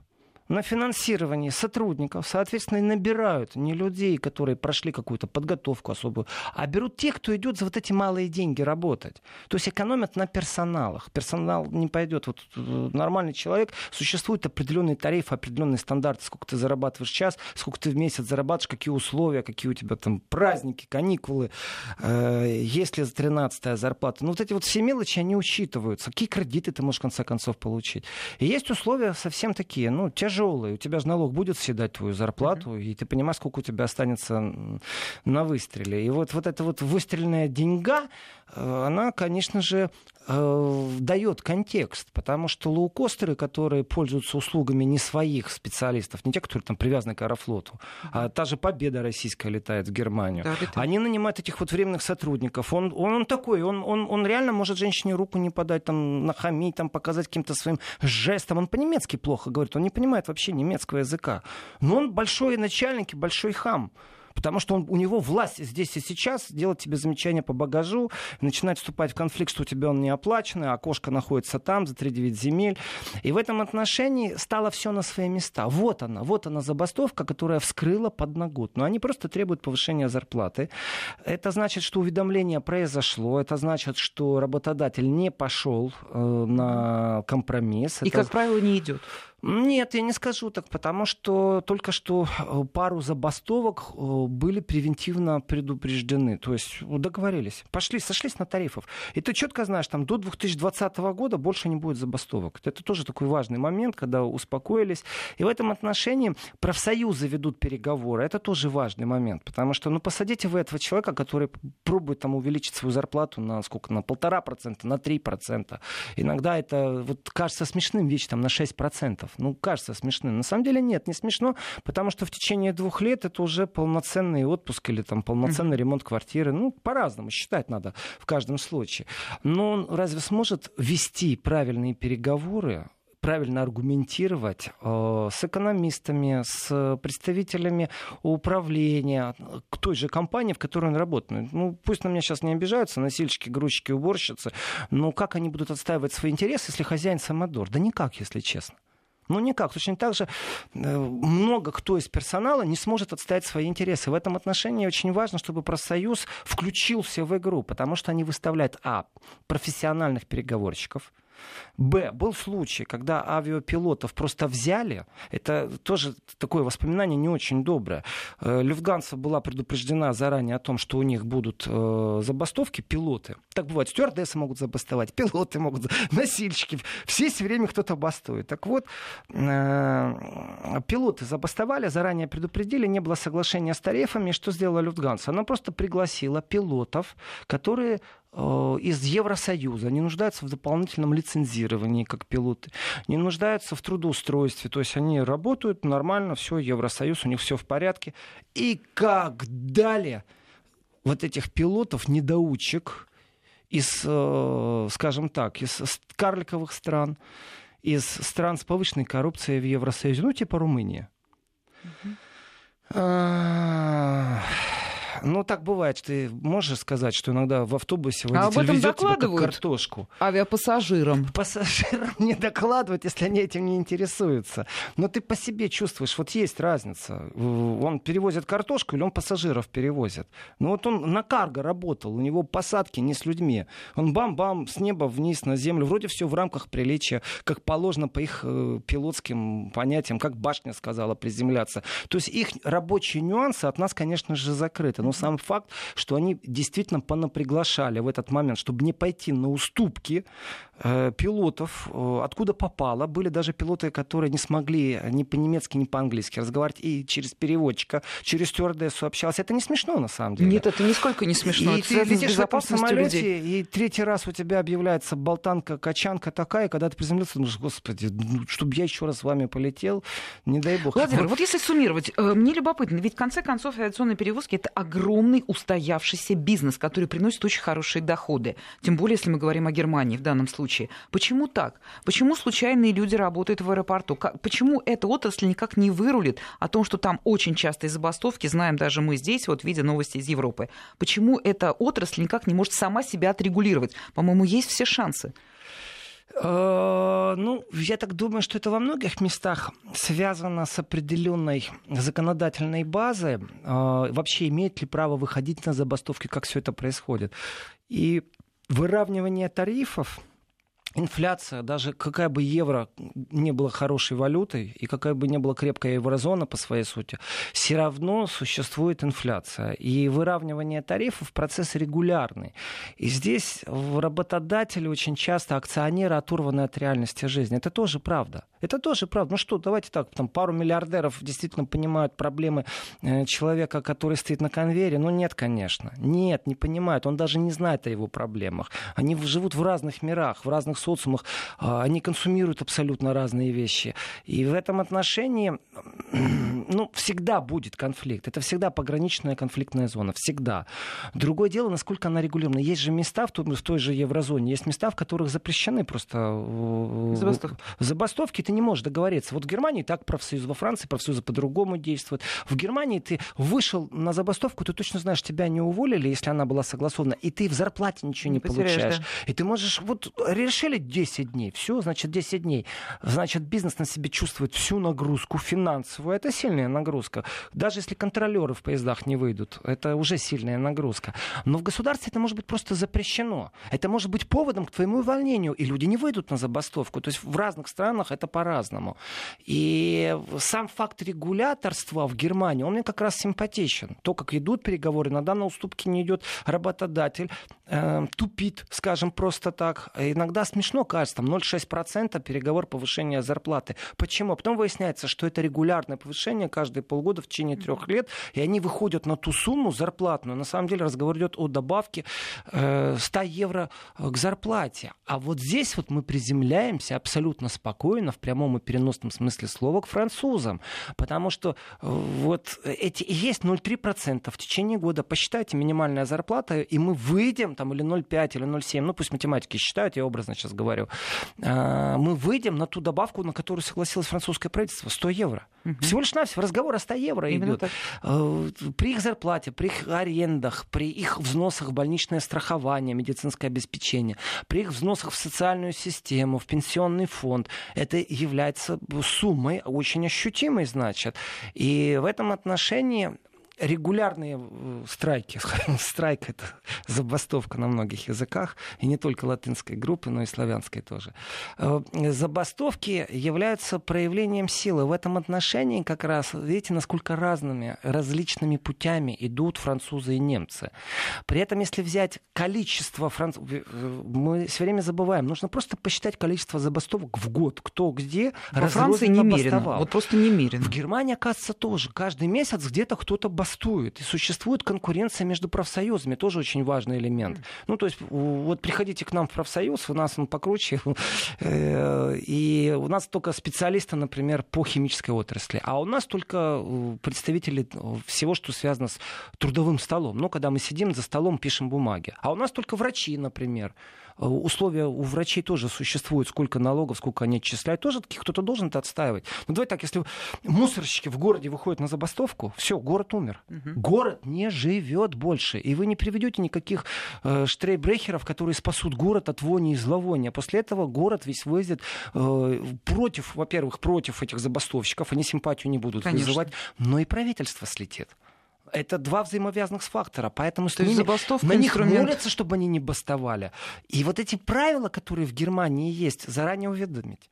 на финансирование сотрудников, соответственно, и набирают не людей, которые прошли какую-то подготовку особую, а берут тех, кто идет за вот эти малые деньги работать. То есть экономят на персоналах. Персонал не пойдет. Вот э, нормальный человек, существует определенный тариф, определенные стандарты, сколько ты зарабатываешь час, сколько ты в месяц зарабатываешь, какие условия, какие у тебя там праздники, каникулы, э, есть ли 13 зарплата. Ну вот эти вот все мелочи, они учитываются. Какие кредиты ты можешь в конце концов получить. И есть условия совсем такие, ну, те же тяжелый. У тебя же налог будет съедать твою зарплату, uh-huh. и ты понимаешь, сколько у тебя останется на выстреле. И вот, вот эта вот выстрельная деньга, э, она, конечно же, дает контекст, потому что лоукостеры, которые пользуются услугами не своих специалистов, не те, которые там привязаны к Аэрофлоту, а та же Победа российская летает в Германию, да, они нанимают этих вот временных сотрудников. Он, он, он такой, он, он, он реально может женщине руку не подать, там, нахамить, там, показать каким-то своим жестом. Он по-немецки плохо говорит, он не понимает вообще немецкого языка. Но он большой начальник и большой хам. Потому что он, у него власть здесь и сейчас делать тебе замечания по багажу, начинать вступать в конфликт, что у тебя он не оплаченный, а окошко находится там, за 3-9 земель. И в этом отношении стало все на свои места. Вот она, вот она забастовка, которая вскрыла подноготную. Они просто требуют повышения зарплаты. Это значит, что уведомление произошло, это значит, что работодатель не пошел э, на компромисс. И, это... как правило, не идет. Нет, я не скажу так, потому что только что э, пару забастовок э, были превентивно предупреждены. То есть договорились, пошли, сошлись на тарифов. И ты четко знаешь, там до 2020 года больше не будет забастовок. Это тоже такой важный момент, когда успокоились. И в этом отношении профсоюзы ведут переговоры. Это тоже важный момент, потому что, ну, посадите вы этого человека, который пробует там увеличить свою зарплату на сколько, на полтора процента, на три процента. Иногда это вот кажется смешным вещь там на шесть процентов долларов. Ну, кажется смешным. На самом деле нет, не смешно, потому что в течение двух лет это уже полноценный отпуск или там полноценный ремонт квартиры. Ну, по-разному считать надо в каждом случае. Но он разве сможет вести правильные переговоры правильно аргументировать э, с экономистами, с представителями управления, к той же компании, в которой он работает. Ну, пусть на меня сейчас не обижаются, носильщики, грузчики, уборщицы, но как они будут отстаивать свои интересы, если хозяин самодор? Да никак, если честно. Ну, никак. Точно так же э, много кто из персонала не сможет отстоять свои интересы. В этом отношении очень важно, чтобы профсоюз включился в игру, потому что они выставляют, а, профессиональных переговорщиков, Б. Был случай, когда авиапилотов просто взяли. Это тоже такое воспоминание не очень доброе. Э, Люфтганса была предупреждена заранее о том, что у них будут э, забастовки, пилоты. Так бывает, стюардессы могут забастовать, пилоты могут, носильщики. Все все время кто-то бастует. Так вот, э, пилоты забастовали, заранее предупредили, не было соглашения с тарифами. Что сделала Люфтганса? Она просто пригласила пилотов, которые из Евросоюза, не нуждаются в дополнительном лицензировании как пилоты, не нуждаются в трудоустройстве, то есть они работают нормально, все, Евросоюз, у них все в порядке. И как далее вот этих пилотов, недоучек из, э, скажем так, из карликовых стран, из стран с повышенной коррупцией в Евросоюзе, ну, типа Румыния. Mm-hmm. Ну, так бывает. Ты можешь сказать, что иногда в автобусе водитель а докладывают тебя как картошку. Авиапассажирам. Пассажирам не докладывают, если они этим не интересуются. Но ты по себе чувствуешь, вот есть разница. Он перевозит картошку или он пассажиров перевозит. Ну, вот он на карго работал, у него посадки не с людьми. Он бам-бам с неба вниз на землю. Вроде все в рамках приличия, как положено по их э, пилотским понятиям, как башня сказала, приземляться. То есть их рабочие нюансы от нас, конечно же, закрыты. Но сам факт, что они действительно понаприглашали в этот момент, чтобы не пойти на уступки пилотов, э, откуда попало. Были даже пилоты, которые не смогли ни по-немецки, ни по-английски разговаривать, и через переводчика, через стюардессу общался. Это не смешно, на самом деле. Нет, это нисколько не смешно. И это ты летишь в самолете, людей. и третий раз у тебя объявляется болтанка, качанка такая, когда ты приземлился, думаешь, господи, ну, чтобы я еще раз с вами полетел, не дай бог. Владимир, вот, если суммировать, э, мне любопытно, ведь в конце концов авиационные перевозки это огромный устоявшийся бизнес, который приносит очень хорошие доходы. Тем более, если мы говорим о Германии в данном случае. Почему так? Почему случайные люди работают в аэропорту? Почему эта отрасль никак не вырулит о том, что там очень частые забастовки, знаем даже мы здесь, вот видя новости из Европы. Почему эта отрасль никак не может сама себя отрегулировать? По-моему, есть все шансы. Э, ну, я так думаю, что это во многих местах связано с определенной законодательной базой. Э, вообще, имеет ли право выходить на забастовки, как все это происходит. И выравнивание тарифов инфляция, даже какая бы евро не была хорошей валютой, и какая бы не была крепкая еврозона по своей сути, все равно существует инфляция. И выравнивание тарифов процесс регулярный. И здесь работодатели очень часто, акционеры оторваны от реальности жизни. Это тоже правда. Это тоже правда. Ну что, давайте так, там пару миллиардеров действительно понимают проблемы э, человека, который стоит на конвейере. Ну нет, конечно. Нет, не понимают. Он даже не знает о его проблемах. Они живут в разных мирах, в разных социумах, а, они консумируют абсолютно разные вещи. И в этом отношении ну, всегда будет конфликт. Это всегда пограничная конфликтная зона. Всегда. Другое дело, насколько она регулирована. Есть же места в той, в той же еврозоне, есть места, в которых запрещены просто э, забастовки. забастовки. Ты не можешь договориться. Вот в Германии так профсоюз, во Франции профсоюзы по-другому действуют. В Германии ты вышел на забастовку, ты точно знаешь, тебя не уволили, если она была согласована, и ты в зарплате ничего не, не получаешь. Да. И ты можешь, вот решили решили 10 дней, все, значит, 10 дней. Значит, бизнес на себе чувствует всю нагрузку финансовую. Это сильная нагрузка. Даже если контролеры в поездах не выйдут, это уже сильная нагрузка. Но в государстве это может быть просто запрещено. Это может быть поводом к твоему увольнению, и люди не выйдут на забастовку. То есть в разных странах это по-разному. И сам факт регуляторства в Германии, он мне как раз симпатичен. То, как идут переговоры, иногда на уступки не идет работодатель, э, тупит, скажем просто так. Иногда смешно кажется, там 0,6% переговор повышения зарплаты. Почему? Потом выясняется, что это регулярное повышение каждые полгода в течение трех лет, и они выходят на ту сумму зарплатную. На самом деле разговор идет о добавке э, 100 евро к зарплате. А вот здесь вот мы приземляемся абсолютно спокойно, в прямом и переносном смысле слова, к французам. Потому что э, вот эти есть 0,3% в течение года. Посчитайте минимальная зарплата, и мы выйдем, там, или 0,5, или 0,7, ну пусть математики считают, я образно сейчас говорю, а, мы выйдем на ту добавку, на которую согласилось французское правительство, 100 евро. Угу. Всего лишь навсего разговор о 100 евро Именно идет. Так. А, при их зарплате, при их арендах, при их взносах в больничное страхование, медицинское обеспечение, при их взносах в социальную систему, в пенсионный фонд, это является суммой очень ощутимой, значит. И в этом отношении регулярные э, страйки, страйк это забастовка на многих языках, и не только латинской группы, но и славянской тоже. Э, забастовки являются проявлением силы. В этом отношении как раз, видите, насколько разными, различными путями идут французы и немцы. При этом, если взять количество французов, мы все время забываем, нужно просто посчитать количество забастовок в год, кто где Во Франции немерено, вот просто немерено. В Германии, оказывается, тоже. Каждый месяц где-то кто-то бастует. И существует конкуренция между профсоюзами, тоже очень важный элемент. Mm. Ну, то есть, вот приходите к нам в профсоюз, у нас он покруче, э, и у нас только специалисты, например, по химической отрасли, а у нас только э, представители всего, что связано с трудовым столом. Ну, когда мы сидим за столом, пишем бумаги. А у нас только врачи, например. Э, условия у врачей тоже существуют, сколько налогов, сколько они отчисляют. Тоже кто-то должен это отстаивать. Но давай так, если мусорщики в городе выходят на забастовку, все, город умер. Угу. Город не живет больше. И вы не приведете никаких э, штрейбрехеров, которые спасут город от вони и зловония. После этого город весь выйдет э, против, во-первых, против этих забастовщиков. Они симпатию не будут Конечно. вызывать. Но и правительство слетит. Это два взаимовязанных фактора, поэтому То есть забастовка на них инструмент... молятся, чтобы они не бастовали. И вот эти правила, которые в Германии есть, заранее уведомить,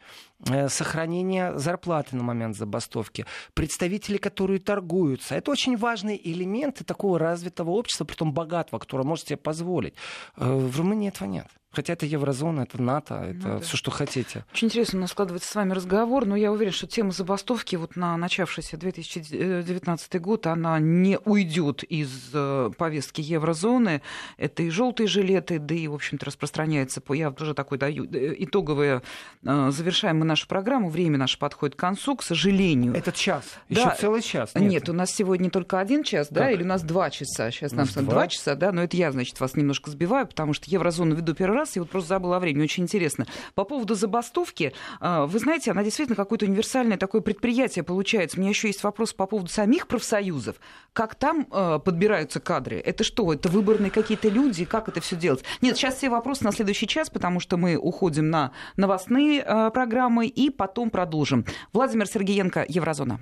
э, сохранение зарплаты на момент забастовки, представители, которые торгуются, это очень важные элементы такого развитого общества, притом богатого, которое может себе позволить. Э, в Румынии этого нет. Хотя это еврозона, это НАТО, это ну, да. все, что хотите. Очень интересно у нас складывается с вами разговор, но я уверен, что тема забастовки вот на начавшийся 2019 год, она не уйдет из э, повестки еврозоны. Это и желтые жилеты, да и, в общем-то, распространяется по... Я тоже такой даю э, итоговое... Э, завершаем мы нашу программу, время наше подходит к концу, к сожалению. Этот час, да. еще целый час. Нет. Нет, у нас сегодня только один час, да, так. или у нас два часа? Сейчас нам два. два часа, да, но это я, значит, вас немножко сбиваю, потому что еврозону веду первый раз, и вот просто забыла о времени, очень интересно. По поводу забастовки, а, вы знаете, она действительно какое-то универсальное такое предприятие получается. У меня еще есть вопрос по поводу самих профсоюзов. Как там а, подбираются кадры? Это что, это выборные какие-то люди? Как это все делать? Нет, сейчас все вопросы на следующий час, потому что мы уходим на новостные а, программы и потом продолжим. Владимир Сергеенко, Еврозона.